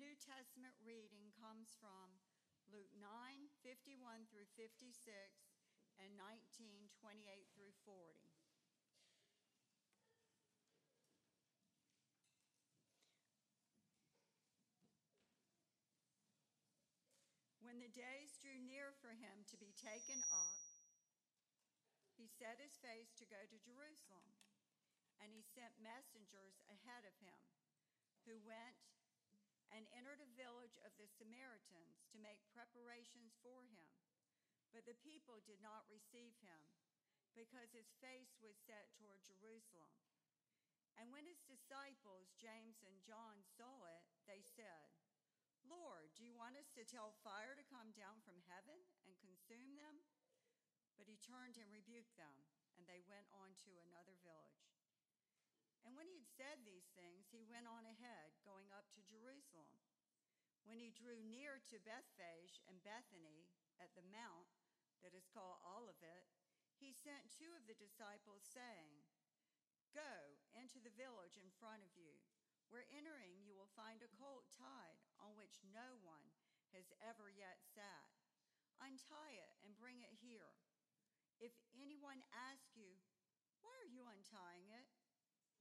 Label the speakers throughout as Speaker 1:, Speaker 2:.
Speaker 1: New Testament reading comes from Luke 9 51 through 56 and 19 28 through 40. When the days drew near for him to be taken up, he set his face to go to Jerusalem, and he sent messengers ahead of him, who went and entered a village of the Samaritans to make preparations for him. But the people did not receive him, because his face was set toward Jerusalem. And when his disciples, James and John, saw it, they said, Lord, do you want us to tell fire to come down from heaven and consume them? But he turned and rebuked them, and they went on to another village. And when he had said these things, he went on ahead, going up to Jerusalem. When he drew near to Bethphage and Bethany at the mount that is called Olivet, he sent two of the disciples, saying, Go into the village in front of you where entering, you will find a colt tied on which no one has ever yet sat. Untie it and bring it here. If anyone asks you, Why are you untying it?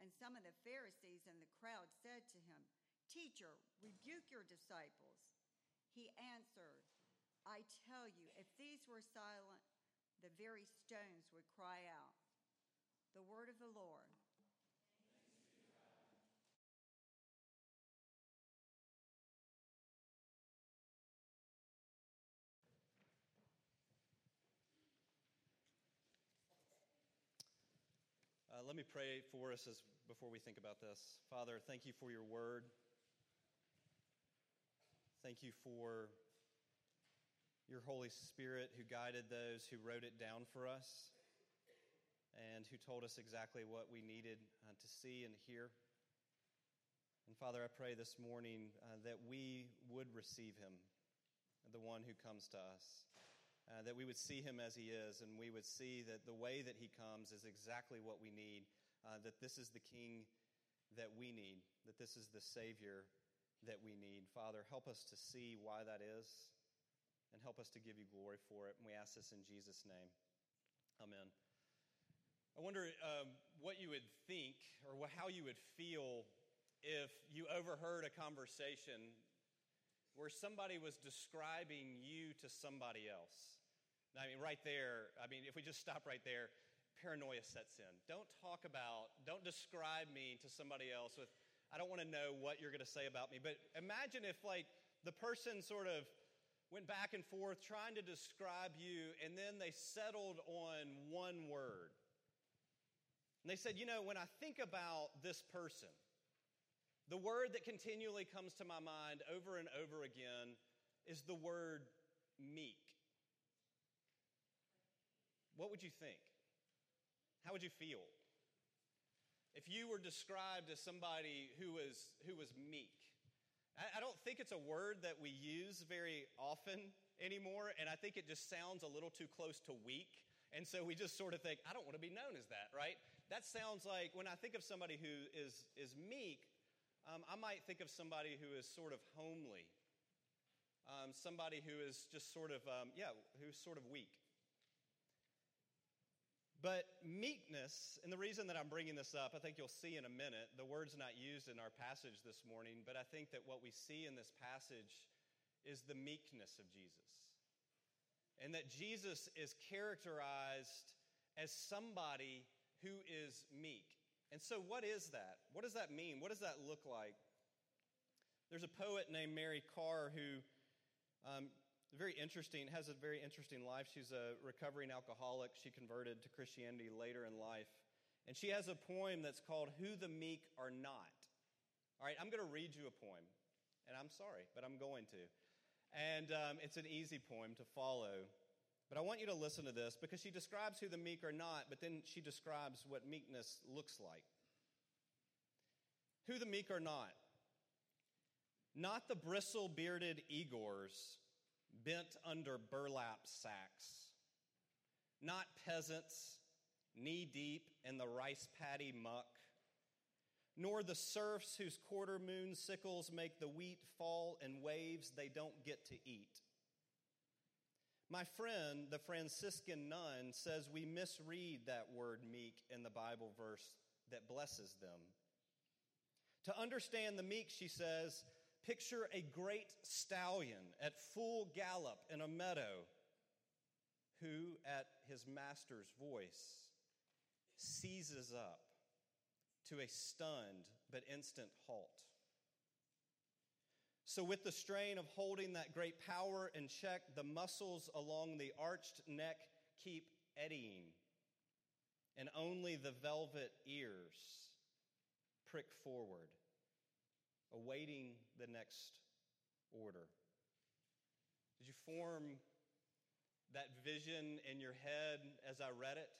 Speaker 1: And some of the Pharisees in the crowd said to him, Teacher, rebuke your disciples. He answered, I tell you, if these were silent, the very stones would cry out. The word of the Lord.
Speaker 2: Uh, let me pray for us as, before we think about this. Father, thank you for your word. Thank you for your Holy Spirit who guided those who wrote it down for us and who told us exactly what we needed uh, to see and hear. And Father, I pray this morning uh, that we would receive him, the one who comes to us uh, that we would see him as he is, and we would see that the way that he comes is exactly what we need, uh, that this is the king that we need, that this is the Savior that we need. Father, help us to see why that is, and help us to give you glory for it. And we ask this in Jesus' name. Amen. I wonder um, what you would think or how you would feel if you overheard a conversation where somebody was describing you to somebody else. I mean, right there, I mean, if we just stop right there, paranoia sets in. Don't talk about, don't describe me to somebody else with, I don't want to know what you're going to say about me. But imagine if, like, the person sort of went back and forth trying to describe you, and then they settled on one word. And they said, You know, when I think about this person, the word that continually comes to my mind over and over again is the word meek what would you think? How would you feel? If you were described as somebody who was, who was meek, I, I don't think it's a word that we use very often anymore, and I think it just sounds a little too close to weak. And so we just sort of think, I don't want to be known as that, right? That sounds like when I think of somebody who is, is meek, um, I might think of somebody who is sort of homely, um, somebody who is just sort of, um, yeah, who's sort of weak. But meekness, and the reason that I'm bringing this up, I think you'll see in a minute, the word's not used in our passage this morning, but I think that what we see in this passage is the meekness of Jesus. and that Jesus is characterized as somebody who is meek. And so, what is that? What does that mean? What does that look like? There's a poet named Mary Karr who, um, very interesting, has a very interesting life. She's a recovering alcoholic. She converted to Christianity later in life. And she has a poem that's called Who the Meek Are Not. All right, I'm going to read you a poem. And I'm sorry, but I'm going to. And um, it's an easy poem to follow. But I want you to listen to this because she describes who the meek are not, but then she describes what meekness looks like. Who the meek are not. Not the bristle bearded Igors bent under burlap sacks. Not peasants knee deep in the rice paddy muck nor the serfs whose quarter moon sickles make the wheat fall in waves they don't get to eat. My friend, the Franciscan nun, says we misread that word meek in the Bible verse that blesses them. To understand the meek, she says, picture a great stallion at full gallop in a meadow who, at his master's voice, seizes up to a stunned but instant halt. So, with the strain of holding that great power in check, the muscles along the arched neck keep eddying, and only the velvet ears prick forward, awaiting the next order. Did you form that vision in your head as I read it?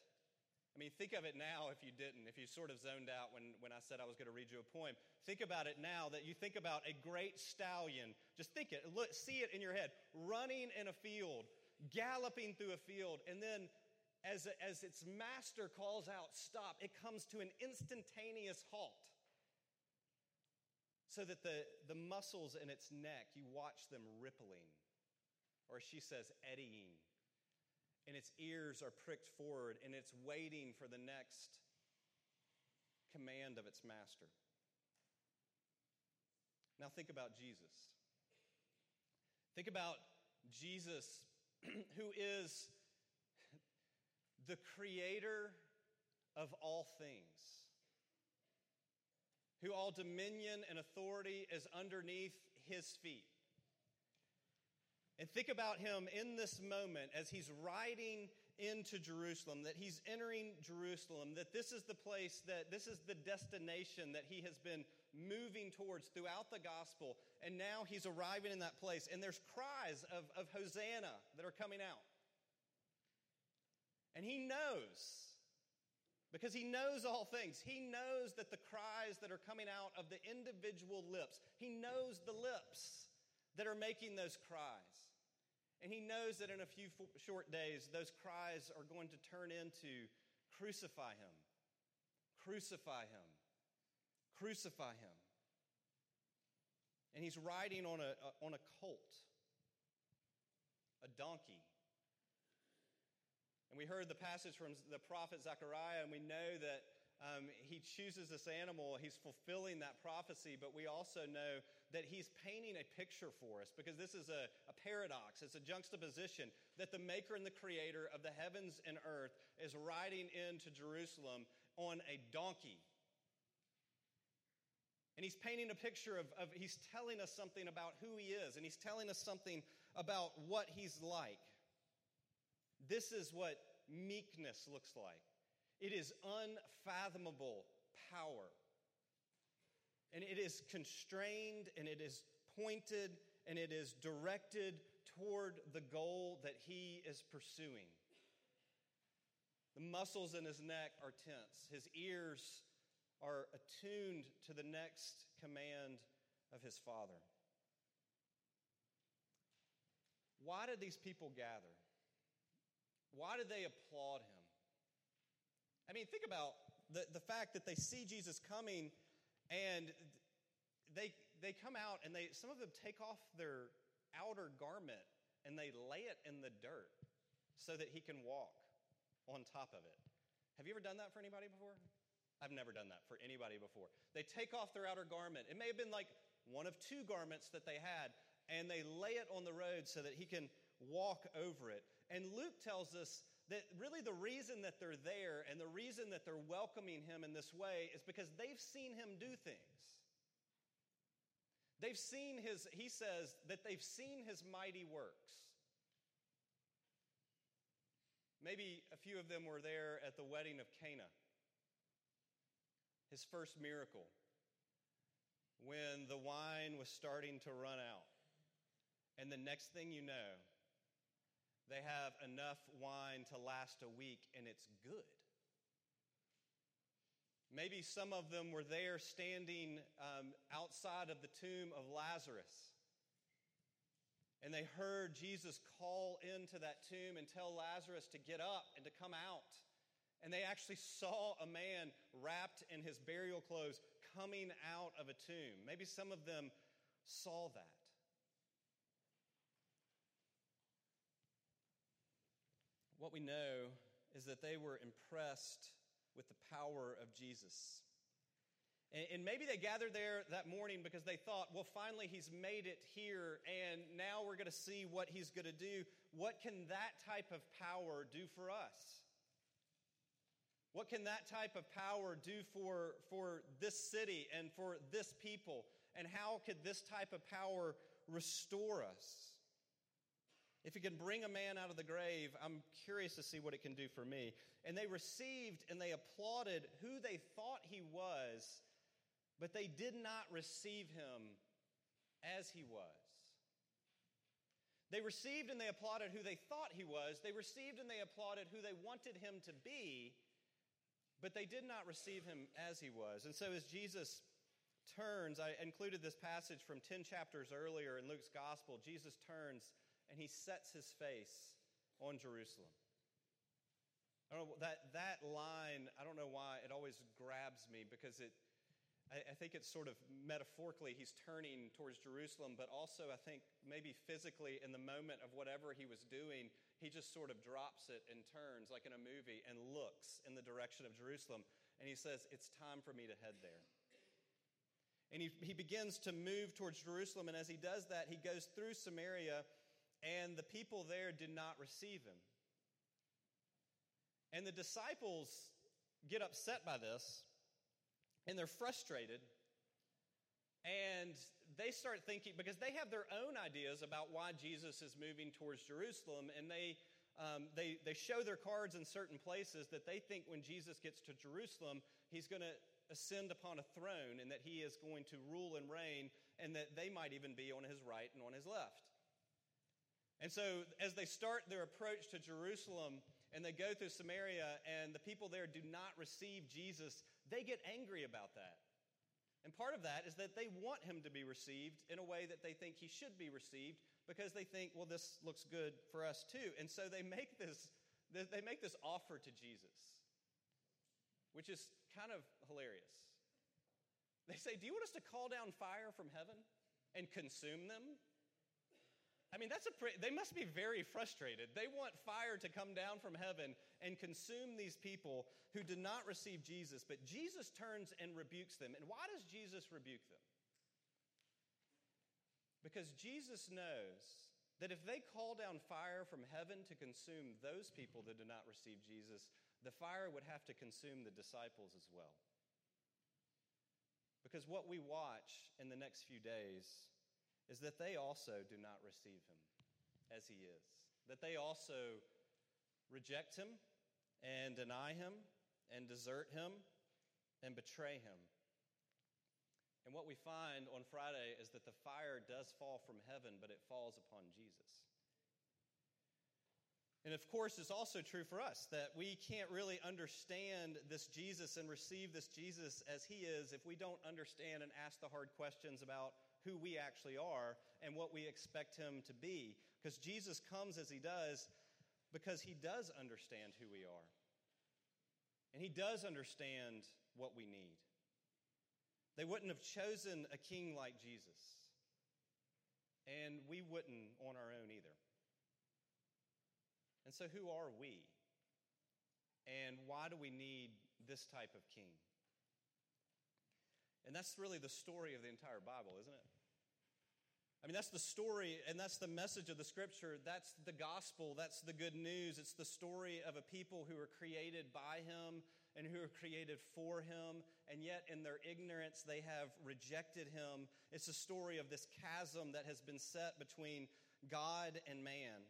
Speaker 2: I mean, think of it now if you didn't, if you sort of zoned out when, when I said I was going to read you a poem. Think about it now that you think about a great stallion. Just think it, look, see it in your head, running in a field, galloping through a field, and then as, as its master calls out, stop, it comes to an instantaneous halt. So that the, the muscles in its neck, you watch them rippling, or she says, eddying and its ears are pricked forward, and it's waiting for the next command of its master. Now, think about Jesus. Think about Jesus, who is the creator of all things, who all dominion and authority is underneath his feet. And think about him in this moment as he's riding into Jerusalem, that he's entering Jerusalem, that this is the place, that this is the destination that he has been moving towards throughout the gospel. And now he's arriving in that place. And there's cries of, of Hosanna that are coming out. And he knows, because he knows all things, he knows that the cries that are coming out of the individual lips, he knows the lips that are making those cries. And he knows that in a few short days, those cries are going to turn into crucify him, crucify him, crucify him. And he's riding on a, on a colt, a donkey. And we heard the passage from the prophet Zechariah, and we know that um, he chooses this animal, he's fulfilling that prophecy, but we also know that he's painting a picture for us because this is a, a paradox, it's a juxtaposition that the maker and the creator of the heavens and earth is riding into Jerusalem on a donkey. And he's painting a picture of, of, he's telling us something about who he is, and he's telling us something about what he's like. This is what meekness looks like. It is unfathomable power. And it is constrained and it is pointed and it is directed toward the goal that he is pursuing. The muscles in his neck are tense, his ears are attuned to the next command of his father. Why did these people gather? Why did they applaud him? I mean, think about the, the fact that they see Jesus coming and they, they come out and they, some of them take off their outer garment and they lay it in the dirt so that he can walk on top of it. Have you ever done that for anybody before? I've never done that for anybody before. They take off their outer garment. It may have been like one of two garments that they had, and they lay it on the road so that he can walk over it. And Luke tells us that really the reason that they're there and the reason that they're welcoming him in this way is because they've seen him do things. They've seen his, he says, that they've seen his mighty works. Maybe a few of them were there at the wedding of Cana, his first miracle, when the wine was starting to run out. And the next thing you know, they have enough wine to last a week and it's good. Maybe some of them were there standing um, outside of the tomb of Lazarus. And they heard Jesus call into that tomb and tell Lazarus to get up and to come out. And they actually saw a man wrapped in his burial clothes coming out of a tomb. Maybe some of them saw that. What we know is that they were impressed with the power of Jesus. And, maybe they gathered there that morning because they thought, well, finally he's made it here, and now we're going to see what he's going to do. What can that type of power do for us? What can that type of power do for, for this city and for this people? And how could this type of power restore us? If it can bring a man out of the grave, I'm curious to see what it can do for me. And they received and they applauded who they thought he was, but they did not receive him as he was. They received and they applauded who they thought he was. They received and they applauded who they wanted him to be, but they did not receive him as he was. And so as Jesus turns, I included this passage from 10 chapters earlier in Luke's gospel. Jesus turns and he sets his face on Jerusalem. I don't know, that, that line, I don't know why, it always grabs me because it, I, I think it's sort of metaphorically he's turning towards Jerusalem, but also I think maybe physically in the moment of whatever he was doing, he just sort of drops it and turns like in a movie and looks in the direction of Jerusalem. And he says, It's time for me to head there. And he, he begins to move towards Jerusalem. And as he does that, he goes through Samaria and the people there did not receive him. And the disciples get upset by this, and they're frustrated. And they start thinking, because they have their own ideas about why Jesus is moving towards Jerusalem, and they, um, they, they show their cards in certain places that they think when Jesus gets to Jerusalem, he's going to ascend upon a throne and that he is going to rule and reign, and that they might even be on his right and on his left. And so, as they start their approach to Jerusalem and they go through Samaria, and the people there do not receive Jesus, they get angry about that. And part of that is that they want him to be received in a way that they think he should be received because they think, well, this looks good for us too. And so they make this, they make this offer to Jesus, which is kind of hilarious. They say, Do you want us to call down fire from heaven and consume them? I mean, that's a pre- they must be very frustrated. They want fire to come down from heaven and consume these people who did not receive Jesus, but Jesus turns and rebukes them. And why does Jesus rebuke them? Because Jesus knows that if they call down fire from heaven to consume those people that did not receive Jesus, the fire would have to consume the disciples as well. Because what we watch in the next few days is that they also do not receive him as he is, that they also reject him and deny him and desert him and betray him. And what we find on Friday is that the fire does fall from heaven, but it falls upon Jesus. And of course, it's also true for us that we can't really understand this Jesus and receive this Jesus as he is if we don't understand and ask the hard questions about who we actually are and what we expect him to be. Because Jesus comes as he does because he does understand who we are. And he does understand what we need. They wouldn't have chosen a king like Jesus. And we wouldn't on our own either. And so, who are we? And why do we need this type of king? And that's really the story of the entire Bible, isn't it? I mean, that's the story, and that's the message of the scripture. That's the gospel. That's the good news. It's the story of a people who are created by him and who are created for him, and yet in their ignorance they have rejected him. It's a story of this chasm that has been set between God and man.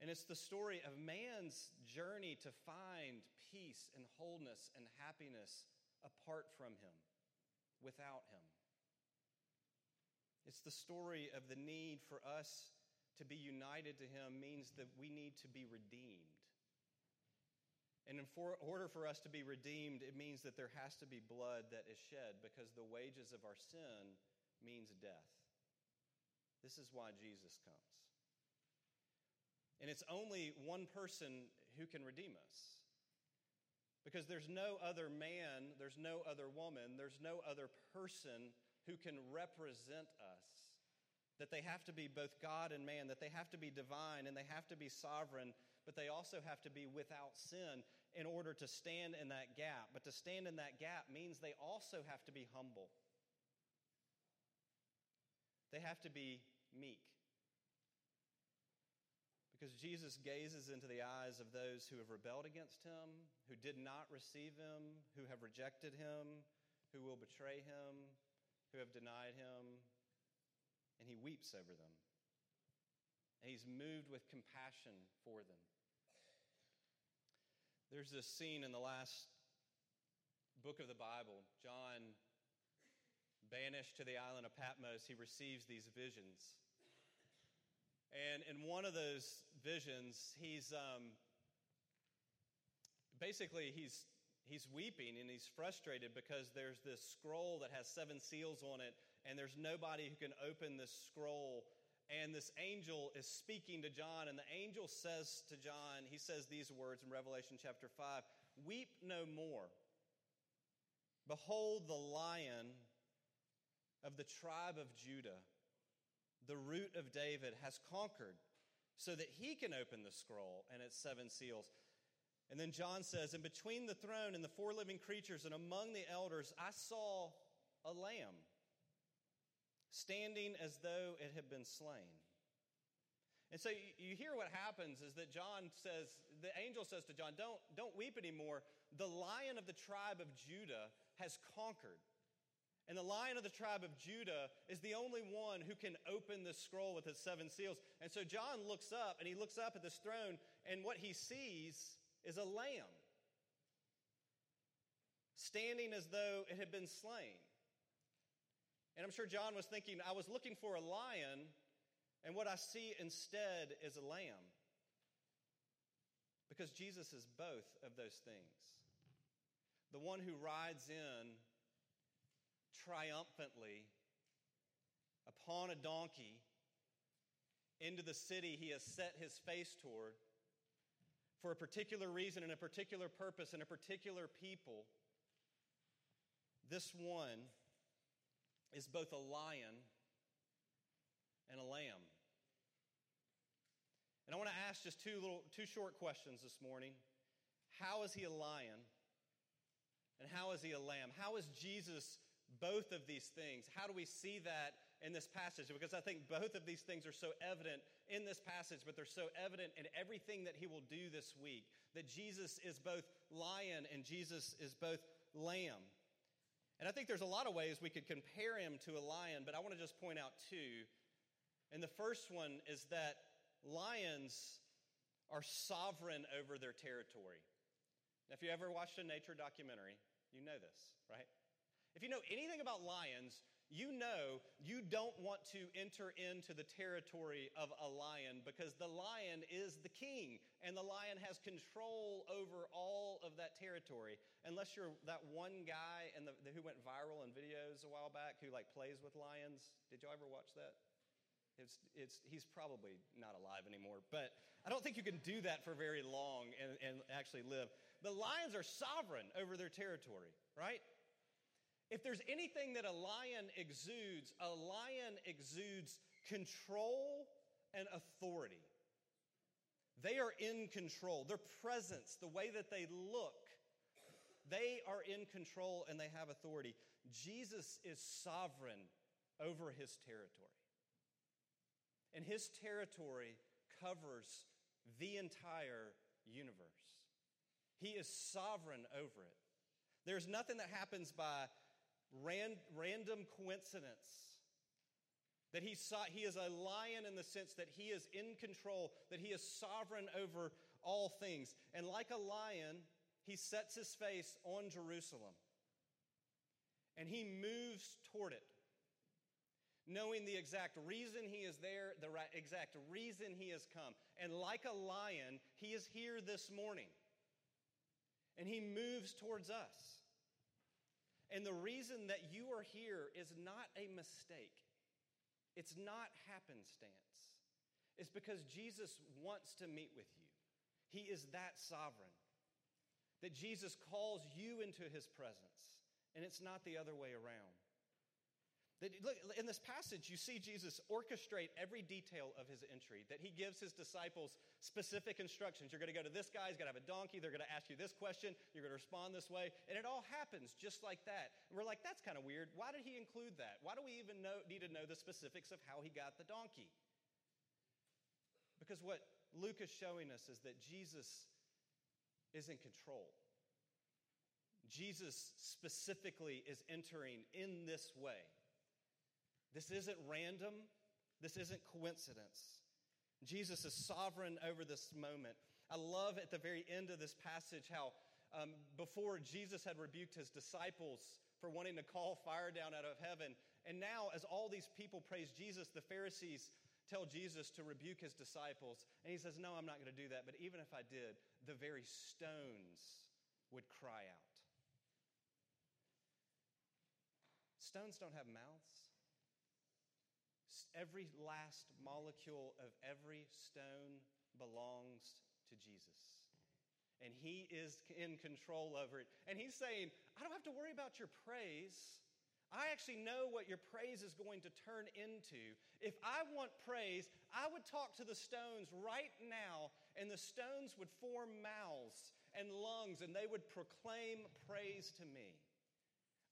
Speaker 2: And it's the story of man's journey to find peace and wholeness and happiness apart from him, without him. It's the story of the need for us to be united to him means that we need to be redeemed. And in for, order for us to be redeemed, it means that there has to be blood that is shed because the wages of our sin means death. This is why Jesus comes. And it's only one person who can redeem us. Because there's no other man, there's no other woman, there's no other person who can represent us. That they have to be both God and man, that they have to be divine and they have to be sovereign, but they also have to be without sin in order to stand in that gap. But to stand in that gap means they also have to be humble, they have to be meek. Because Jesus gazes into the eyes of those who have rebelled against him, who did not receive him, who have rejected him, who will betray him, who have denied him, and he weeps over them. And he's moved with compassion for them. There's this scene in the last book of the Bible. John, banished to the island of Patmos, he receives these visions. And in one of those visions, he's um, basically he's he's weeping and he's frustrated because there's this scroll that has seven seals on it, and there's nobody who can open this scroll. And this angel is speaking to John, and the angel says to John, he says these words in Revelation chapter 5 Weep no more. Behold, the lion of the tribe of Judah the root of David, has conquered so that he can open the scroll and its seven seals. And then John says, And between the throne and the four living creatures and among the elders, I saw a lamb standing as though it had been slain. And so you hear what happens is that John says, the angel says to John, Don't, don't weep anymore. The lion of the tribe of Judah has conquered. And the lion of the tribe of Judah is the only one who can open the scroll with its seven seals. And so John looks up and he looks up at this throne, and what he sees is a lamb standing as though it had been slain. And I'm sure John was thinking, I was looking for a lion, and what I see instead is a lamb. Because Jesus is both of those things. The one who rides in triumphantly upon a donkey into the city he has set his face toward for a particular reason and a particular purpose and a particular people. This one is both a lion and a lamb. And I want to ask just two little two short questions this morning. How is he a lion? And how is he a lamb? How is Jesus both of these things. How do we see that in this passage? Because I think both of these things are so evident in this passage, but they're so evident in everything that he will do this week. That Jesus is both lion and Jesus is both lamb. And I think there's a lot of ways we could compare him to a lion, but I want to just point out two. And the first one is that lions are sovereign over their territory. Now, if you ever watched a nature documentary, you know this, right? If you know anything about lions, you know you don't want to enter into the territory of a lion because the lion is the king and the lion has control over all of that territory. Unless you're that one guy the, who went viral in videos a while back who like plays with lions. Did y'all ever watch that? It's, it's, he's probably not alive anymore, but I don't think you can do that for very long and, and actually live. The lions are sovereign over their territory, right? If there's anything that a lion exudes, a lion exudes control and authority. They are in control. Their presence, the way that they look, they are in control and they have authority. Jesus is sovereign over his territory. And his territory covers the entire universe. He is sovereign over it. There's nothing that happens by ran, random coincidence. That he, saw, he is a lion in the sense that he is in control, that he is sovereign over all things. And like a lion, he sets his face on Jerusalem and he moves toward it, knowing the exact reason he is there, the right, exact reason he has come. And like a lion, he is here this morning and he moves towards us. And the reason that you are here is not a mistake. It's not happenstance. It's because Jesus wants to meet with you. He is that sovereign. That Jesus calls you into his presence, and it's not the other way around. That, look, in this passage, you see Jesus orchestrate every detail of his entry, that he gives his disciples specific instructions. You're going to go to this guy, he's going to have a donkey, they're going to ask you this question, you're going to respond this way, and it all happens just like that. And we're like, that's kind of weird. Why did he include that? Why do we even know, need to know the specifics of how he got the donkey? Because what Luke is showing us is that Jesus is in control. Jesus specifically is entering in this way. This isn't random, this isn't coincidence. Jesus is sovereign over this moment. I love at the very end of this passage how um, before Jesus had rebuked his disciples for wanting to call fire down out of heaven. And now, as all these people praise Jesus, the Pharisees tell Jesus to rebuke his disciples. And he says, No, I'm not going to do that. But even if I did, the very stones would cry out. Stones don't have mouths. Every last molecule of every stone belongs to Jesus. And he is in control over it. And he's saying, I don't have to worry about your praise. I actually know what your praise is going to turn into. If I want praise, I would talk to the stones right now, and the stones would form mouths and lungs, and they would proclaim praise to me.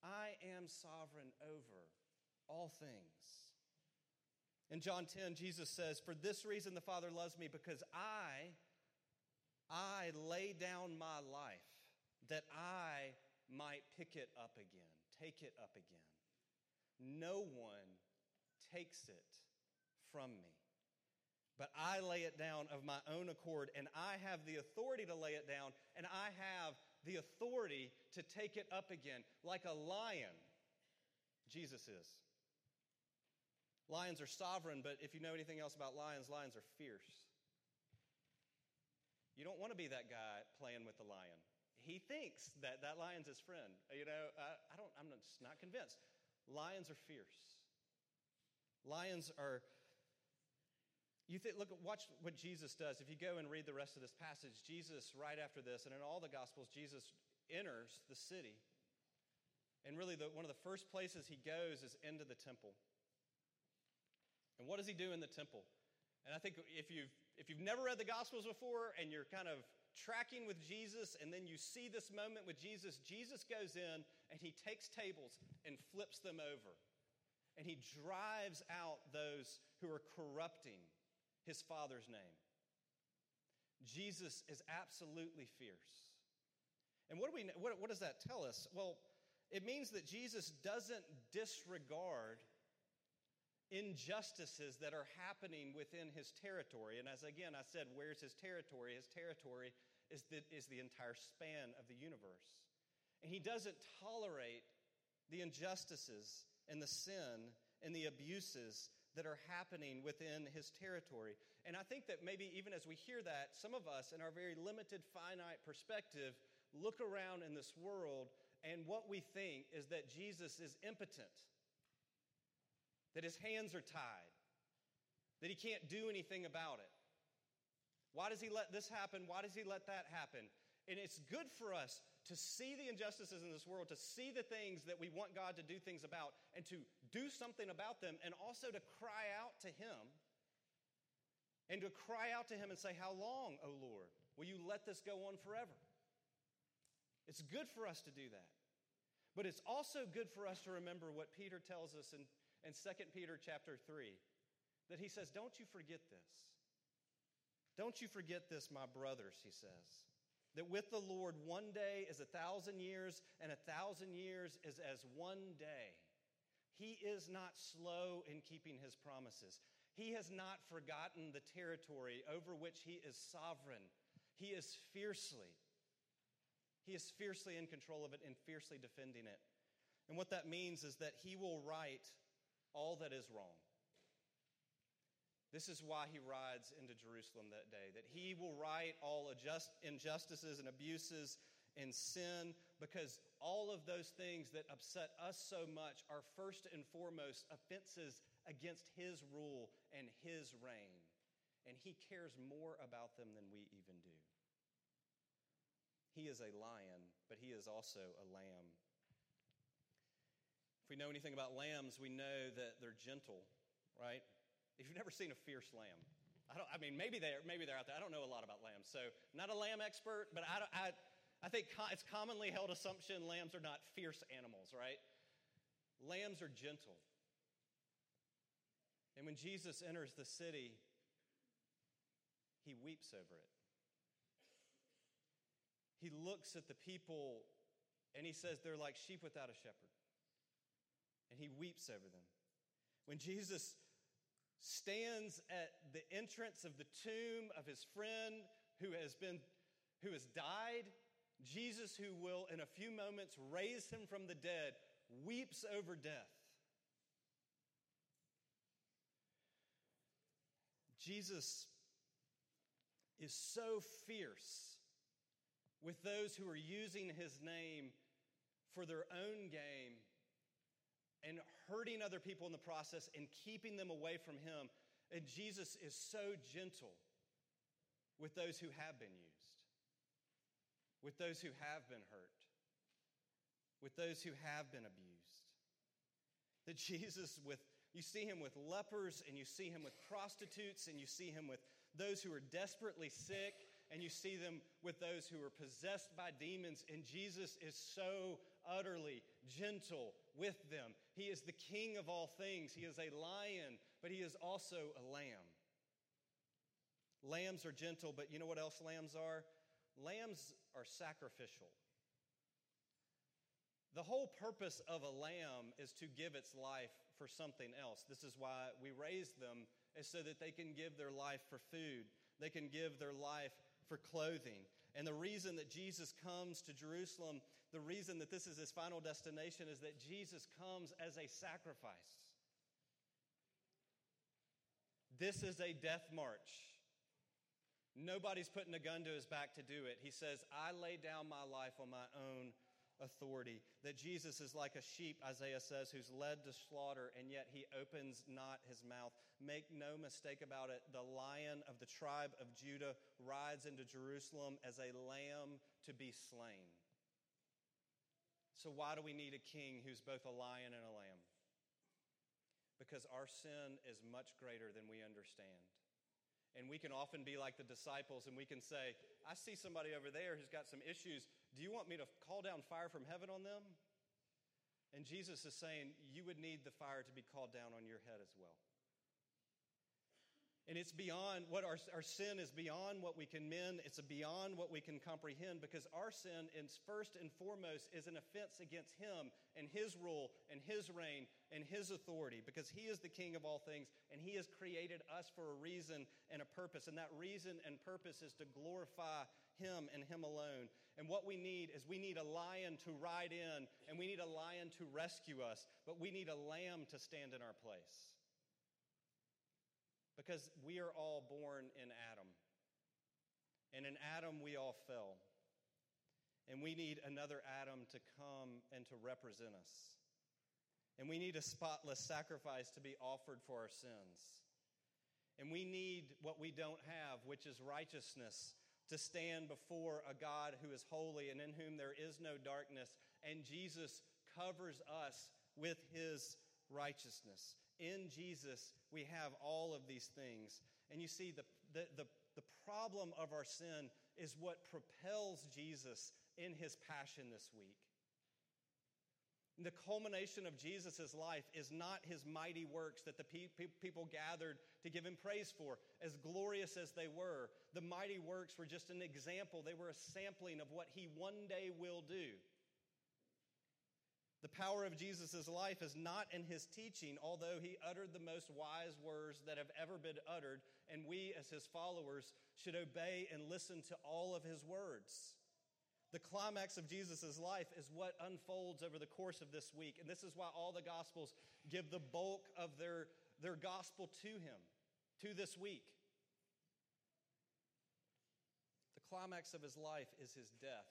Speaker 2: I am sovereign over all things. In John 10, Jesus says, For this reason the Father loves me, because I, I lay down my life that I might pick it up again, take it up again. No one takes it from me. But I lay it down of my own accord, and I have the authority to lay it down, and I have the authority to take it up again. Like a lion, Jesus is. Lions are sovereign, but if you know anything else about lions, lions are fierce. You don't want to be that guy playing with the lion. He thinks that that lion's his friend. You know, I, I don't, I'm just not convinced. Lions are fierce. Lions are. You think, look, watch what Jesus does. If you go and read the rest of this passage, Jesus, right after this, and in all the Gospels, Jesus enters the city. And really, the, one of the first places he goes is into the temple. And what does he do in the temple? And I think if you've, if you've never read the Gospels before and you're kind of tracking with Jesus and then you see this moment with Jesus, Jesus goes in and he takes tables and flips them over. And he drives out those who are corrupting his Father's name. Jesus is absolutely fierce. And what, do we, what, what does that tell us? Well, it means that Jesus doesn't disregard injustices that are happening within his territory. And as again I said, where's his territory? His territory is the, is the entire span of the universe. And he doesn't tolerate the injustices and the sin and the abuses that are happening within his territory. And I think that maybe even as we hear that, some of us, in our very limited, finite perspective, look around in this world, and what we think is that Jesus is impotent that his hands are tied, that he can't do anything about it. Why does he let this happen? Why does he let that happen? And it's good for us to see the injustices in this world, to see the things that we want God to do things about, and to do something about them, and also to cry out to him and to cry out to him and say, How long, O Lord? Will you let this go on forever? It's good for us to do that. But it's also good for us to remember what Peter tells us in and 2 Peter chapter 3 that he says, Don't you forget this. Don't you forget this, my brothers, he says. That with the Lord, one day is a thousand years, and a thousand years is as one day. He is not slow in keeping his promises. He has not forgotten the territory over which he is sovereign. He is fiercely, he is fiercely in control of it and fiercely defending it. And what that means is that he will right all that is wrong. This is why he rides into Jerusalem that day, that he will right all injustices and abuses and sin, because all of those things that upset us so much are first and foremost offenses against his rule and his reign. And he cares more about them than we even do. He is a lion, but he is also a lamb. If we know anything about lambs, we know that they're gentle, right? If you've never seen a fierce lamb, I, don't, I mean, maybe they're, maybe they're out there. I don't know a lot about lambs, so not a lamb expert, but I, I, I think it's commonly held assumption lambs are not fierce animals, right? Lambs are gentle. And when Jesus enters the city, he weeps over it. He looks at the people and he says they're like sheep without a shepherd. And he weeps over them. When Jesus stands at the entrance of the tomb of his friend who has been who has died, Jesus who will in a few moments raise him from the dead weeps over death. Jesus is so fierce with those who are using his name for their own gain and hurting other people in the process and keeping them away from him. And Jesus is so gentle with those who have been used, with those who have been hurt, with those who have been abused. That Jesus, with you see him with lepers, and you see him with prostitutes, and you see him with those who are desperately sick, and you see them with those who are possessed by demons. And Jesus is so utterly gentle with them. He is the king of all things. He is a lion, but he is also a lamb. Lambs are gentle, but you know what else lambs are? Lambs are sacrificial. The whole purpose of a lamb is to give its life for something else. This is why we raise them, is so that they can give their life for food, they can give their life for clothing. And the reason that Jesus comes to Jerusalem, the reason that this is his final destination, is that Jesus comes as a sacrifice. This is a death march. Nobody's putting a gun to his back to do it. He says, I lay down my life on my own authority. That Jesus is like a sheep, Isaiah says, who's led to slaughter, and yet he opens not his mouth. Make no mistake about it, the lion of the tribe of Judah rides into Jerusalem as a lamb to be slain. So, why do we need a king who's both a lion and a lamb? Because our sin is much greater than we understand. And we can often be like the disciples and we can say, I see somebody over there who's got some issues. Do you want me to call down fire from heaven on them? And Jesus is saying, You would need the fire to be called down on your head as well. And it's beyond what our, our sin is beyond what we can mend. It's beyond what we can comprehend because our sin, is first and foremost, is an offense against Him and His rule and His reign and His authority because He is the King of all things and He has created us for a reason and a purpose. And that reason and purpose is to glorify Him and Him alone. And what we need is we need a lion to ride in and we need a lion to rescue us, but we need a lamb to stand in our place. Because we are all born in Adam. And in Adam, we all fell. And we need another Adam to come and to represent us. And we need a spotless sacrifice to be offered for our sins. And we need what we don't have, which is righteousness, to stand before a God who is holy and in whom there is no darkness. And Jesus covers us with his righteousness. In Jesus, we have all of these things. And you see, the, the, the, the problem of our sin is what propels Jesus in his passion this week. The culmination of Jesus' life is not his mighty works that the pe- pe- people gathered to give him praise for. As glorious as they were, the mighty works were just an example. They were a sampling of what he one day will do. The power of Jesus' life is not in his teaching, although he uttered the most wise words that have ever been uttered, and we, as his followers, should obey and listen to all of his words. The climax of Jesus' life is what unfolds over the course of this week. And this is why all the Gospels give the bulk of their, their gospel to him, to this week. The climax of his life is his death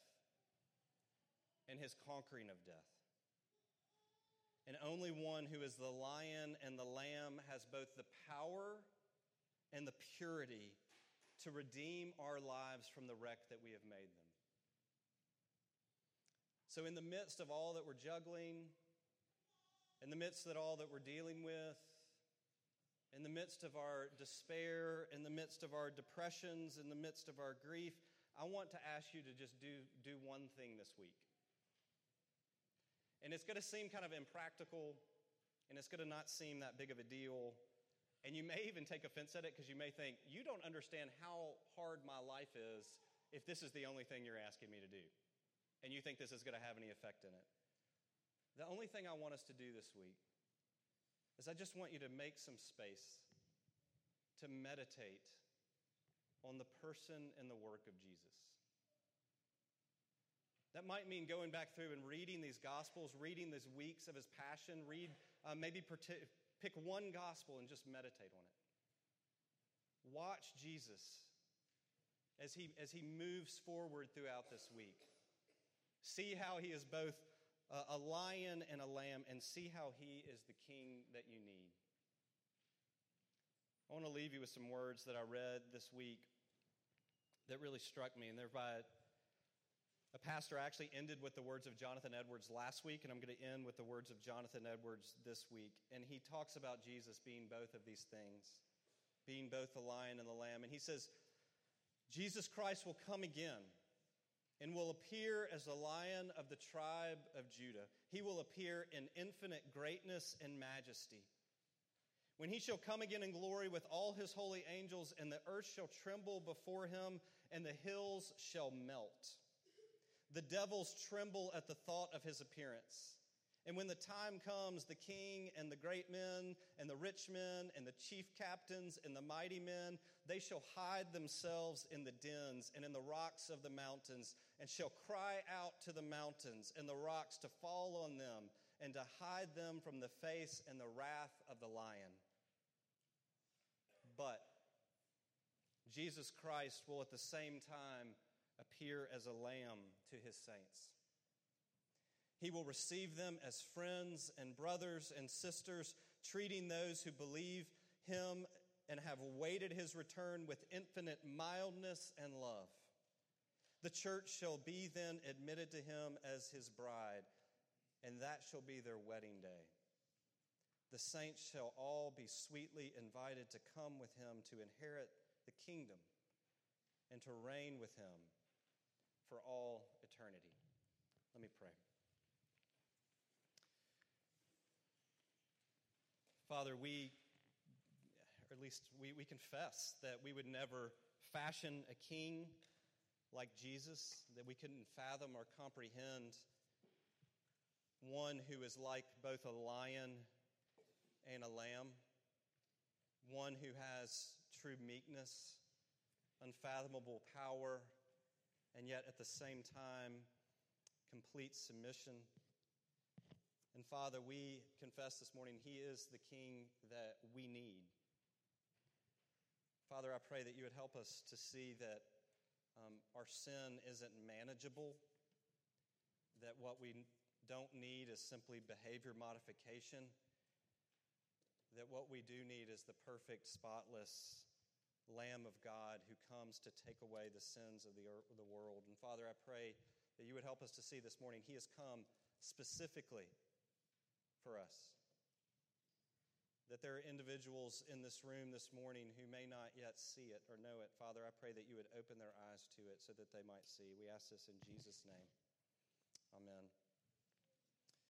Speaker 2: and his conquering of death. And only one who is the lion and the lamb has both the power and the purity to redeem our lives from the wreck that we have made them. So, in the midst of all that we're juggling, in the midst of all that we're dealing with, in the midst of our despair, in the midst of our depressions, in the midst of our grief, I want to ask you to just do, do one thing this week. And it's going to seem kind of impractical, and it's going to not seem that big of a deal. And you may even take offense at it because you may think, you don't understand how hard my life is if this is the only thing you're asking me to do and you think this is going to have any effect in it. The only thing I want us to do this week is I just want you to make some space to meditate on the person and the work of Jesus. That might mean going back through and reading these Gospels, reading these weeks of his passion, read, uh, maybe pick one Gospel and just meditate on it. Watch Jesus as he, as he moves forward throughout this week. See how he is both a lion and a lamb, and see how he is the king that you need. I want to leave you with some words that I read this week that really struck me, and they're by a pastor actually ended with the words of Jonathan Edwards last week, and I'm going to end with the words of Jonathan Edwards this week. And he talks about Jesus being both of these things, being both the lion and the lamb. And he says, Jesus Christ will come again and will appear as the lion of the tribe of Judah. He will appear in infinite greatness and majesty. When he shall come again in glory with all his holy angels, and the earth shall tremble before him, and the hills shall melt. The devils tremble at the thought of his appearance. And when the time comes, the king and the great men and the rich men and the chief captains and the mighty men, they shall hide themselves in the dens and in the rocks of the mountains and shall cry out to the mountains and the rocks to fall on them and to hide them from the face and the wrath of the lion. But Jesus Christ will at the same time appear as a lamb to his saints. He will receive them as friends and brothers and sisters, treating those who believe him and have awaited his return with infinite mildness and love. The church shall be then admitted to him as his bride, and that shall be their wedding day. The saints shall all be sweetly invited to come with him to inherit the kingdom and to reign with him for all eternity. Let me pray. Father, we, or at least we, we confess that we would never fashion a king like Jesus, that we couldn't fathom or comprehend one who is like both a lion and a lamb, one who has true meekness, unfathomable power, and yet at the same time, complete submission. And Father, we confess this morning, He is the King that we need. Father, I pray that you would help us to see that um, our sin isn't manageable, that what we don't need is simply behavior modification, that what we do need is the perfect, spotless Lamb of God who comes to take away the sins of the, earth, the world. And Father, I pray that you would help us to see this morning, He has come specifically for us. That there are individuals in this room this morning who may not yet see it or know it. Father, I pray that you would open their eyes to it so that they might see. We ask this in Jesus' name. Amen.